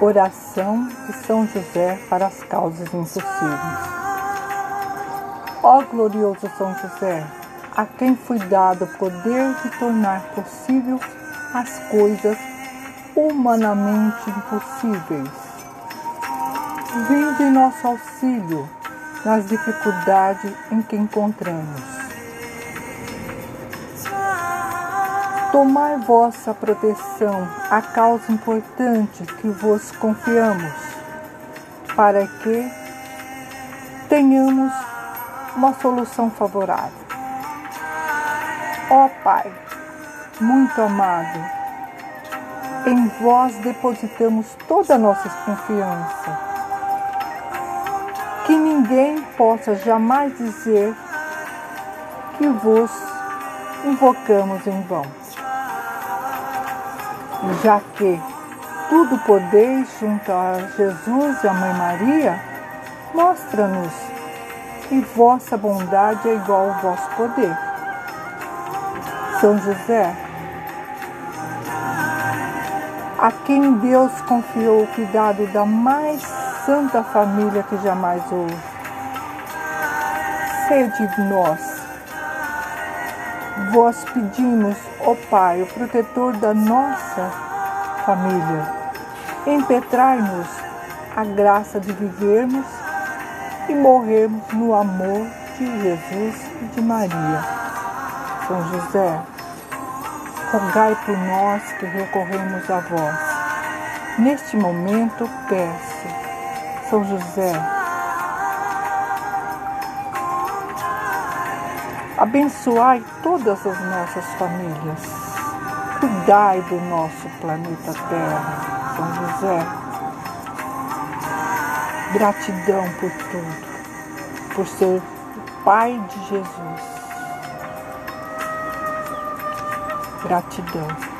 Oração de São José para as causas impossíveis. Ó glorioso São José, a quem foi dado o poder de tornar possível as coisas humanamente impossíveis. Vinde em nosso auxílio nas dificuldades em que encontramos. Tomai vossa proteção a causa importante que vos confiamos, para que tenhamos uma solução favorável. Ó Pai, muito amado, em vós depositamos toda a nossa confiança. Que ninguém possa jamais dizer que vos invocamos em vão já que tudo podeis junto a Jesus e a Mãe Maria, mostra-nos que vossa bondade é igual ao vosso poder. São José, a quem Deus confiou o cuidado da mais santa família que jamais houve. Sede nós vós pedimos, ó Pai, o protetor da nossa família, impetrai-nos a graça de vivermos e morrermos no amor de Jesus e de Maria. São José, rogai por nós que recorremos a vós. Neste momento peço, São José, Abençoai todas as nossas famílias. Cuidai do nosso planeta Terra, São José. Gratidão por tudo, por ser o Pai de Jesus. Gratidão.